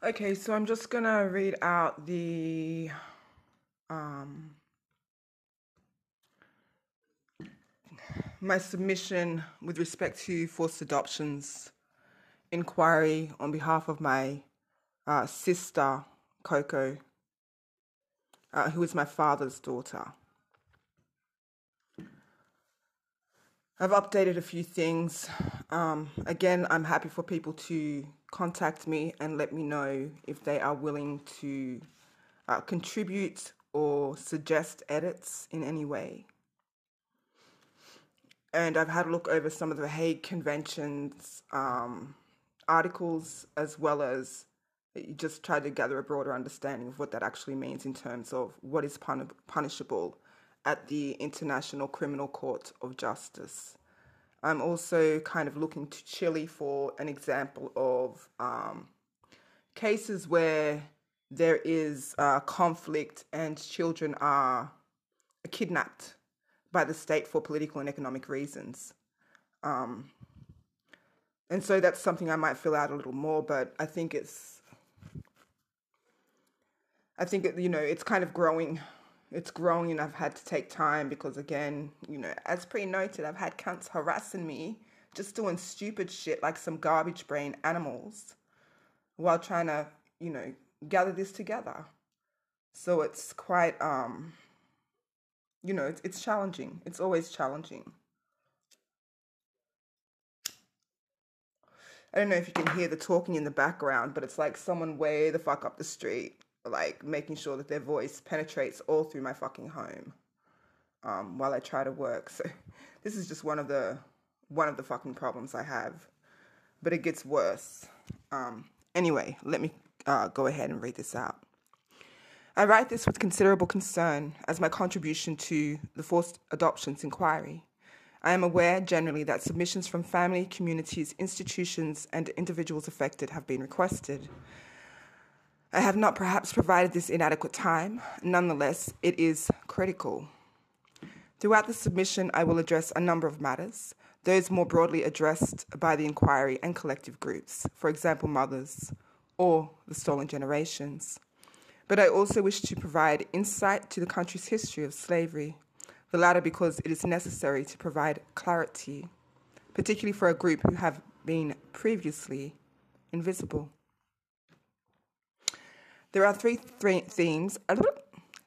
Okay, so I'm just gonna read out the um, my submission with respect to forced adoptions inquiry on behalf of my uh, sister Coco, uh, who is my father's daughter. I've updated a few things. Um, again, I'm happy for people to contact me and let me know if they are willing to uh, contribute or suggest edits in any way. And I've had a look over some of the Hague Convention's um, articles as well as just tried to gather a broader understanding of what that actually means in terms of what is pun- punishable at the International Criminal Court of Justice. I'm also kind of looking to Chile for an example of um, cases where there is uh, conflict and children are kidnapped by the state for political and economic reasons. Um, and so that's something I might fill out a little more, but I think it's, I think, it, you know, it's kind of growing. It's growing and I've had to take time because, again, you know, as pre noted, I've had cunts harassing me, just doing stupid shit like some garbage brain animals while trying to, you know, gather this together. So it's quite, um, you know, it's, it's challenging. It's always challenging. I don't know if you can hear the talking in the background, but it's like someone way the fuck up the street, like making sure that their voice penetrates all through my fucking home um, while I try to work. So this is just one of the one of the fucking problems I have, but it gets worse. Um, anyway, let me uh, go ahead and read this out. I write this with considerable concern as my contribution to the forced adoptions inquiry. I am aware generally that submissions from family, communities, institutions, and individuals affected have been requested. I have not perhaps provided this inadequate time, nonetheless, it is critical. Throughout the submission, I will address a number of matters, those more broadly addressed by the inquiry and collective groups, for example, mothers, or the stolen generations. But I also wish to provide insight to the country's history of slavery, the latter because it is necessary to provide clarity, particularly for a group who have been previously invisible. There are three, three themes.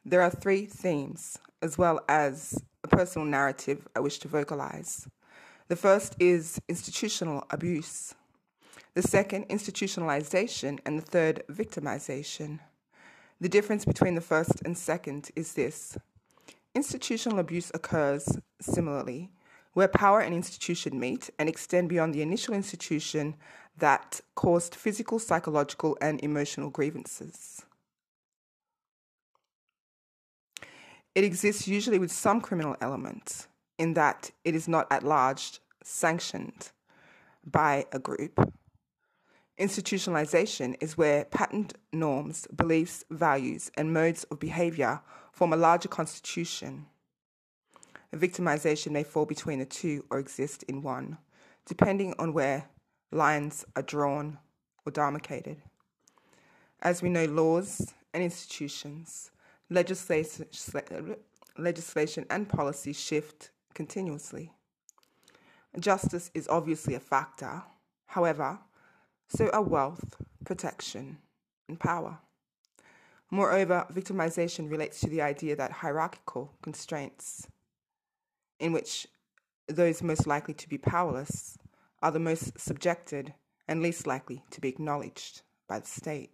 There are three themes, as well as a personal narrative I wish to vocalize. The first is institutional abuse. The second, institutionalization, and the third, victimization. The difference between the first and second is this institutional abuse occurs similarly, where power and institution meet and extend beyond the initial institution that caused physical, psychological, and emotional grievances. It exists usually with some criminal element, in that it is not at large sanctioned by a group Institutionalization is where patterned norms, beliefs, values, and modes of behavior form a larger constitution. Victimization may fall between the two or exist in one, depending on where lines are drawn or demarcated. As we know, laws and institutions, legislation, legislation and policy shift continuously. Justice is obviously a factor. However, so are wealth, protection, and power. Moreover, victimization relates to the idea that hierarchical constraints, in which those most likely to be powerless are the most subjected and least likely to be acknowledged by the state.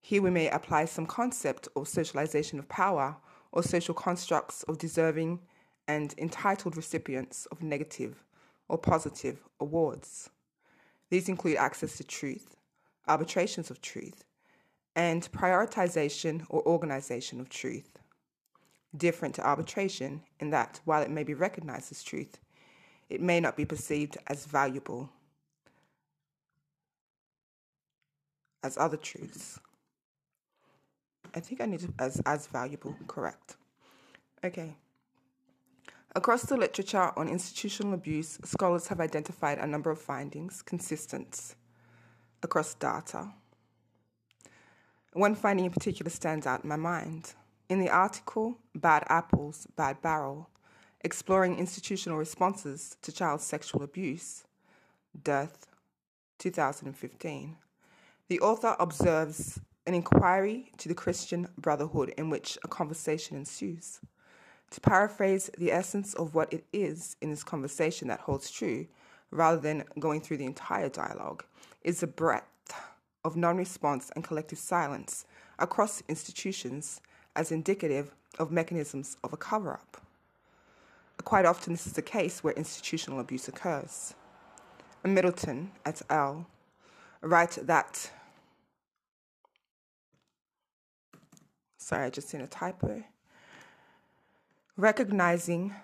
Here we may apply some concept of socialization of power or social constructs of deserving and entitled recipients of negative or positive awards. These include access to truth, arbitrations of truth, and prioritization or organization of truth. Different to arbitration in that while it may be recognized as truth, it may not be perceived as valuable as other truths. I think I need to, as as valuable, correct. Okay. Across the literature on institutional abuse, scholars have identified a number of findings consistent across data. One finding in particular stands out in my mind. In the article Bad Apples, Bad Barrel, exploring institutional responses to child sexual abuse, Death, 2015, the author observes an inquiry to the Christian Brotherhood in which a conversation ensues. To paraphrase the essence of what it is in this conversation that holds true, rather than going through the entire dialogue, is the breadth of non response and collective silence across institutions as indicative of mechanisms of a cover up. Quite often, this is the case where institutional abuse occurs. Middleton et al. write that. Sorry, I just seen a typo. Recognizing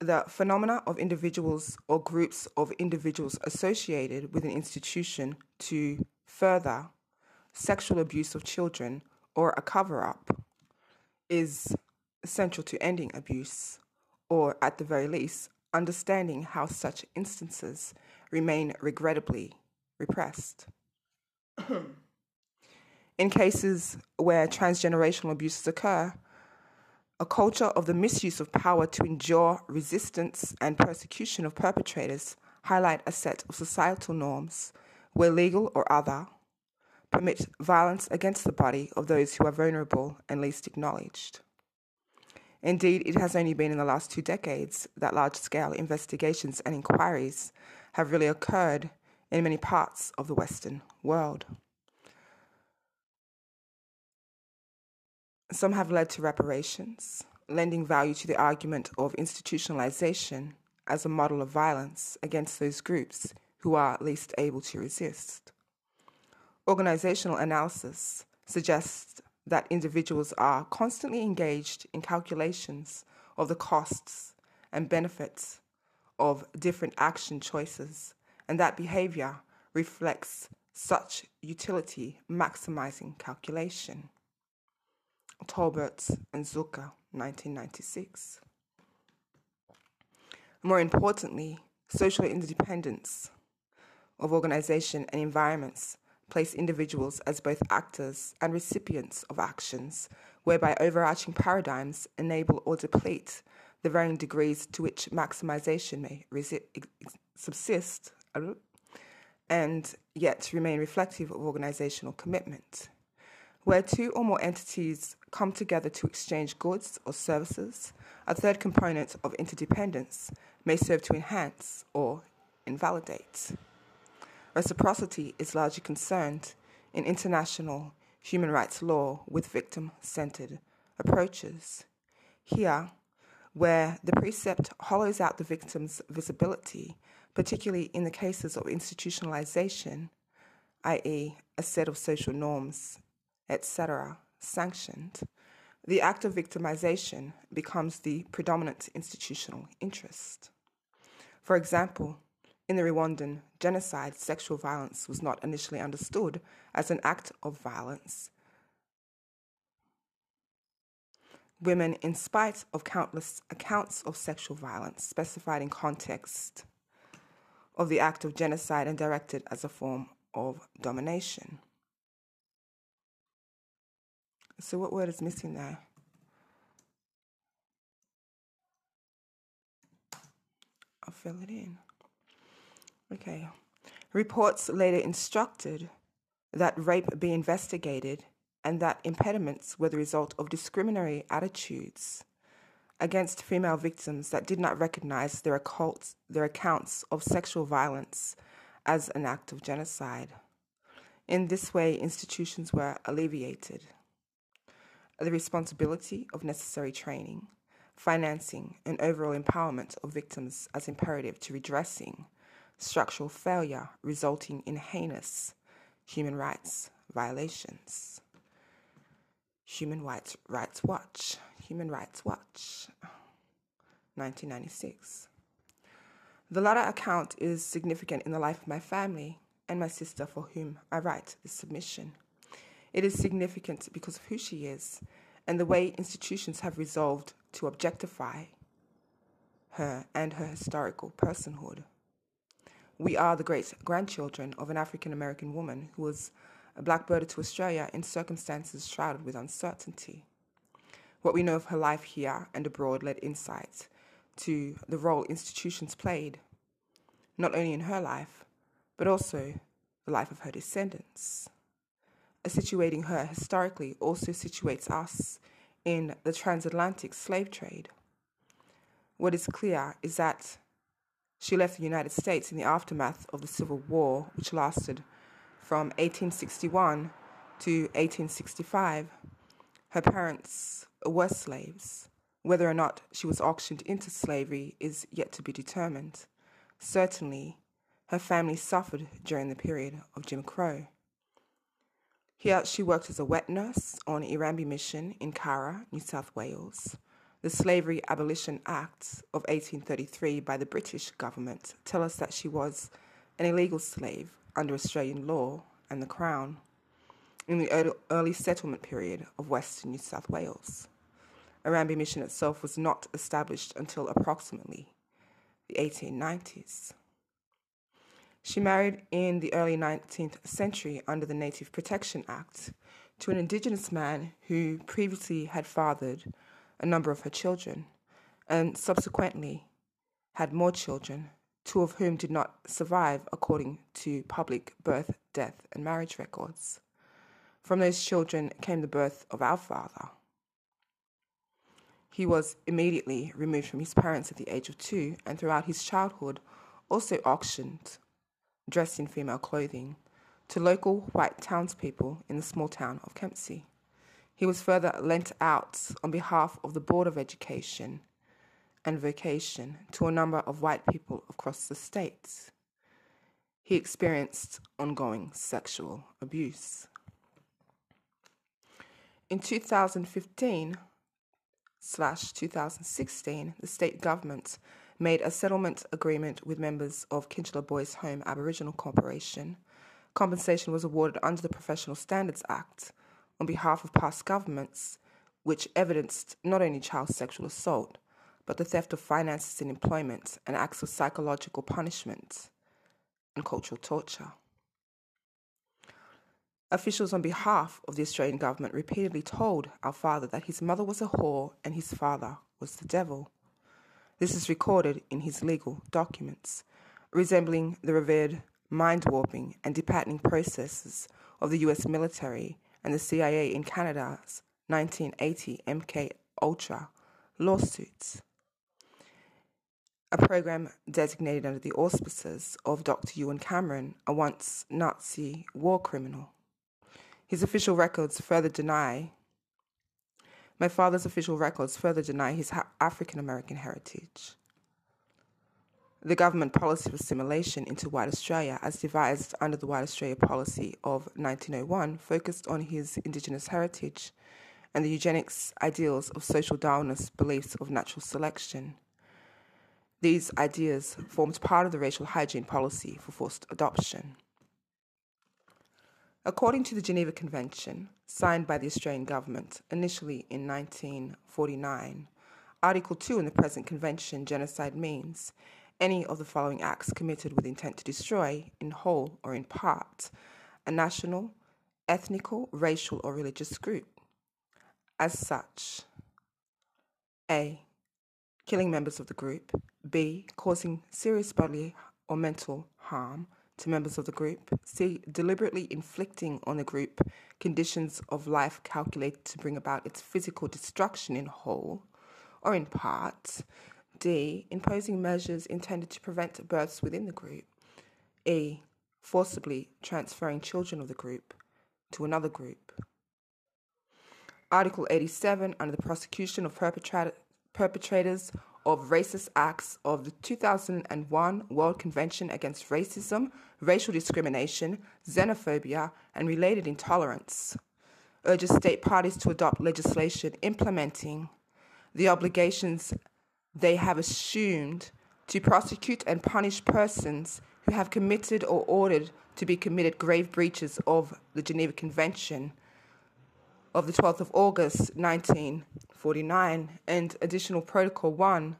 the phenomena of individuals or groups of individuals associated with an institution to further sexual abuse of children or a cover up is essential to ending abuse, or at the very least, understanding how such instances remain regrettably repressed. In cases where transgenerational abuses occur, a culture of the misuse of power to endure resistance and persecution of perpetrators highlight a set of societal norms where legal or other permit violence against the body of those who are vulnerable and least acknowledged. Indeed, it has only been in the last two decades that large scale investigations and inquiries have really occurred in many parts of the Western world. Some have led to reparations, lending value to the argument of institutionalization as a model of violence against those groups who are least able to resist. Organizational analysis suggests that individuals are constantly engaged in calculations of the costs and benefits of different action choices, and that behavior reflects such utility maximizing calculation. Tolbert and Zucker, 1996. More importantly, social interdependence of organization and environments place individuals as both actors and recipients of actions, whereby overarching paradigms enable or deplete the varying degrees to which maximization may resi- subsist and yet remain reflective of organizational commitment. Where two or more entities come together to exchange goods or services, a third component of interdependence may serve to enhance or invalidate. Reciprocity is largely concerned in international human rights law with victim centered approaches. Here, where the precept hollows out the victim's visibility, particularly in the cases of institutionalization, i.e., a set of social norms, etc., sanctioned, the act of victimization becomes the predominant institutional interest. For example, in the Rwandan genocide, sexual violence was not initially understood as an act of violence, women in spite of countless accounts of sexual violence specified in context of the act of genocide and directed as a form of domination. So, what word is missing there? I'll fill it in. Okay. Reports later instructed that rape be investigated and that impediments were the result of discriminatory attitudes against female victims that did not recognize their, occults, their accounts of sexual violence as an act of genocide. In this way, institutions were alleviated. The responsibility of necessary training, financing, and overall empowerment of victims as imperative to redressing structural failure resulting in heinous human rights violations. Human Rights, Rights Watch, Human Rights Watch, 1996. The latter account is significant in the life of my family and my sister, for whom I write this submission. It is significant because of who she is and the way institutions have resolved to objectify her and her historical personhood. We are the great grandchildren of an African American woman who was a blackbirded to Australia in circumstances shrouded with uncertainty. What we know of her life here and abroad led insights to the role institutions played, not only in her life, but also the life of her descendants. Situating her historically also situates us in the transatlantic slave trade. What is clear is that she left the United States in the aftermath of the Civil War, which lasted from 1861 to 1865. Her parents were slaves. Whether or not she was auctioned into slavery is yet to be determined. Certainly, her family suffered during the period of Jim Crow. Here, she worked as a wet nurse on Irramby Mission in Carra, New South Wales. The Slavery Abolition Act of 1833 by the British government tell us that she was an illegal slave under Australian law and the Crown in the early settlement period of Western New South Wales. Irramby Mission itself was not established until approximately the 1890s. She married in the early 19th century under the Native Protection Act to an Indigenous man who previously had fathered a number of her children and subsequently had more children, two of whom did not survive according to public birth, death, and marriage records. From those children came the birth of our father. He was immediately removed from his parents at the age of two and throughout his childhood also auctioned dressed in female clothing, to local white townspeople in the small town of Kempsey. He was further lent out on behalf of the Board of Education and Vocation to a number of white people across the states. He experienced ongoing sexual abuse. In 2015 slash 2016, the state government made a settlement agreement with members of Kinchela Boys Home Aboriginal Corporation. Compensation was awarded under the Professional Standards Act on behalf of past governments, which evidenced not only child sexual assault, but the theft of finances and employment and acts of psychological punishment and cultural torture. Officials on behalf of the Australian government repeatedly told our father that his mother was a whore and his father was the devil. This is recorded in his legal documents, resembling the revered mind warping and depatterning processes of the US military and the CIA in Canada's 1980 MK Ultra lawsuits. A program designated under the auspices of Dr. Ewen Cameron, a once Nazi war criminal. His official records further deny my father's official records further deny his African American heritage. The government policy of assimilation into white Australia, as devised under the White Australia Policy of 1901, focused on his Indigenous heritage and the eugenics ideals of social Darwinist beliefs of natural selection. These ideas formed part of the racial hygiene policy for forced adoption. According to the Geneva Convention, signed by the Australian Government initially in 1949, Article 2 in the present convention, genocide means any of the following acts committed with intent to destroy, in whole or in part, a national, ethnical, racial, or religious group. As such, A. Killing members of the group. B. Causing serious bodily or mental harm to members of the group. C. Deliberately inflicting on the group conditions of life calculated to bring about its physical destruction in whole or in part. D. Imposing measures intended to prevent births within the group. E. Forcibly transferring children of the group to another group. Article 87 under the prosecution of perpetrators of racist acts of the 2001 World Convention Against Racism, Racial Discrimination, Xenophobia, and Related Intolerance. Urges state parties to adopt legislation implementing the obligations they have assumed to prosecute and punish persons who have committed or ordered to be committed grave breaches of the Geneva Convention of the 12th of August 1949 and Additional Protocol 1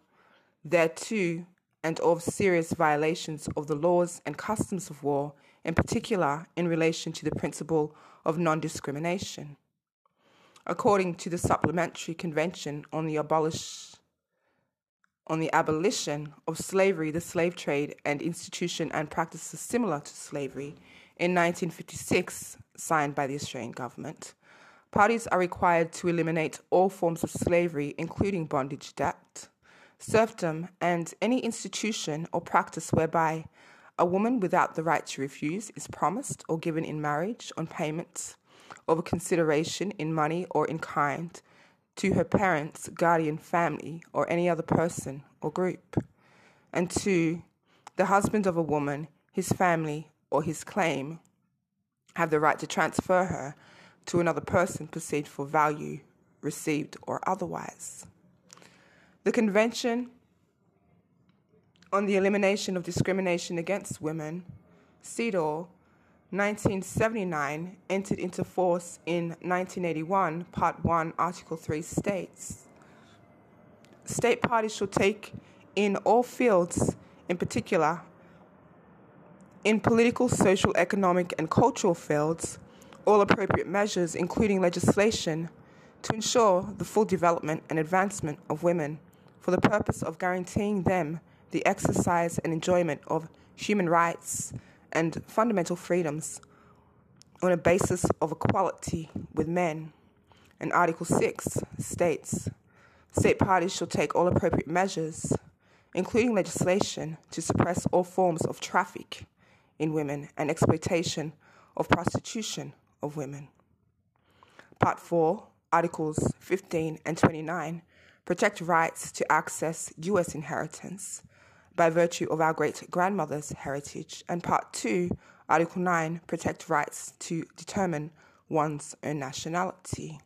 thereto and of serious violations of the laws and customs of war in particular in relation to the principle of non discrimination. According to the Supplementary Convention on the, abolish, on the Abolition of Slavery, the Slave Trade, and Institution and Practices Similar to Slavery, in 1956, signed by the Australian Government, parties are required to eliminate all forms of slavery, including bondage debt, serfdom, and any institution or practice whereby a woman without the right to refuse is promised or given in marriage on payment of a consideration in money or in kind to her parents, guardian, family, or any other person or group. And two, the husband of a woman, his family, or his claim have the right to transfer her to another person perceived for value received or otherwise. The Convention on the Elimination of Discrimination Against Women, CEDAW, 1979, entered into force in 1981, Part 1, Article 3 states. State parties shall take in all fields, in particular in political, social, economic, and cultural fields, all appropriate measures, including legislation, to ensure the full development and advancement of women for the purpose of guaranteeing them the exercise and enjoyment of human rights and fundamental freedoms on a basis of equality with men. And Article 6 states State parties shall take all appropriate measures, including legislation, to suppress all forms of traffic in women and exploitation of prostitution of women. Part 4, Articles 15 and 29 protect rights to access U.S. inheritance by virtue of our great grandmother's heritage, and Part 2, Article 9, protect rights to determine one's own nationality.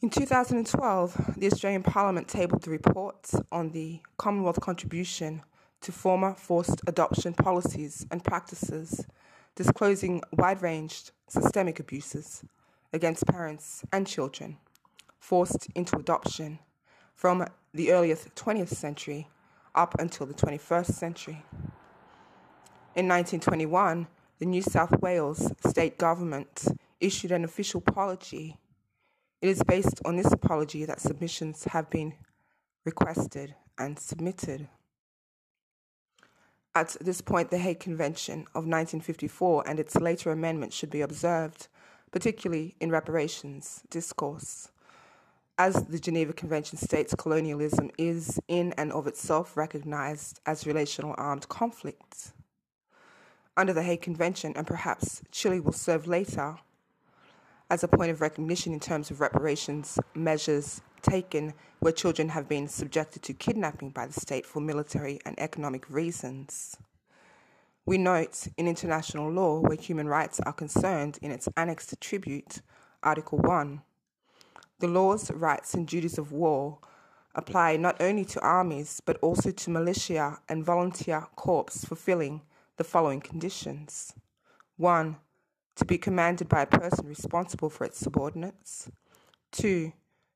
In 2012, the Australian Parliament tabled the report on the Commonwealth contribution to former forced adoption policies and practices, disclosing wide ranged systemic abuses against parents and children forced into adoption from the earliest 20th century up until the 21st century. In 1921, the New South Wales state government issued an official apology. It is based on this apology that submissions have been requested and submitted. At this point, the Hague Convention of 1954 and its later amendments should be observed, particularly in reparations discourse. As the Geneva Convention states, colonialism is in and of itself recognized as relational armed conflict. Under the Hague Convention, and perhaps Chile will serve later as a point of recognition in terms of reparations measures taken where children have been subjected to kidnapping by the state for military and economic reasons. We note in international law where human rights are concerned in its annexed tribute, Article 1. The laws, rights, and duties of war apply not only to armies but also to militia and volunteer corps fulfilling the following conditions 1. To be commanded by a person responsible for its subordinates. 2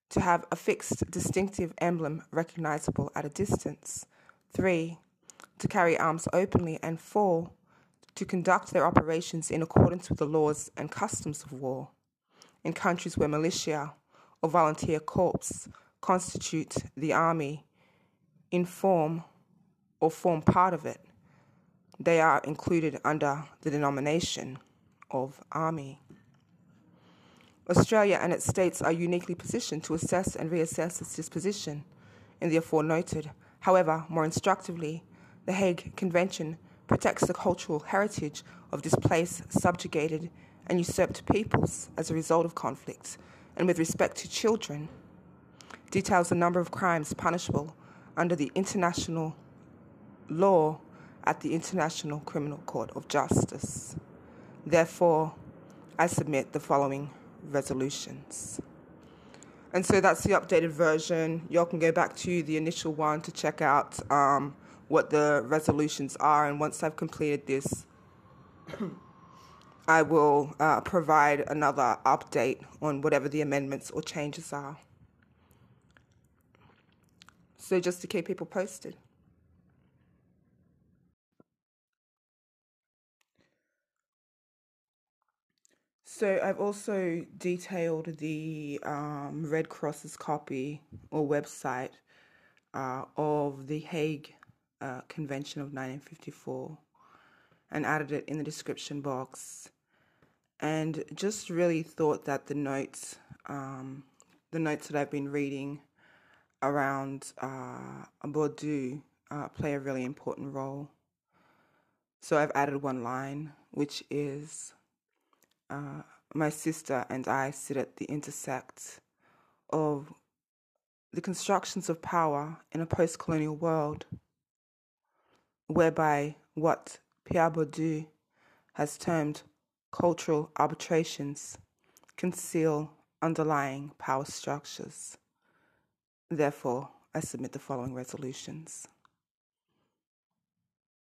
to have a fixed distinctive emblem recognizable at a distance. 3. To carry arms openly. And 4. To conduct their operations in accordance with the laws and customs of war. In countries where militia or volunteer corps constitute the army in form or form part of it, they are included under the denomination of army. Australia and its states are uniquely positioned to assess and reassess its disposition in the aforementioned. However, more instructively, the Hague Convention protects the cultural heritage of displaced, subjugated, and usurped peoples as a result of conflicts, and with respect to children, details the number of crimes punishable under the international law at the International Criminal Court of Justice. Therefore, I submit the following resolutions. And so that's the updated version. Y'all can go back to the initial one to check out um, what the resolutions are. And once I've completed this, I will uh, provide another update on whatever the amendments or changes are. So, just to keep people posted. So, I've also detailed the um, Red Cross's copy or website uh, of the Hague uh, Convention of 1954 and added it in the description box and just really thought that the notes, um, the notes that I've been reading around uh, Bourdieu uh, play a really important role. So I've added one line, which is uh, my sister and I sit at the intersect of the constructions of power in a post colonial world, whereby what Pierre Bourdieu has termed cultural arbitrations conceal underlying power structures. Therefore, I submit the following resolutions.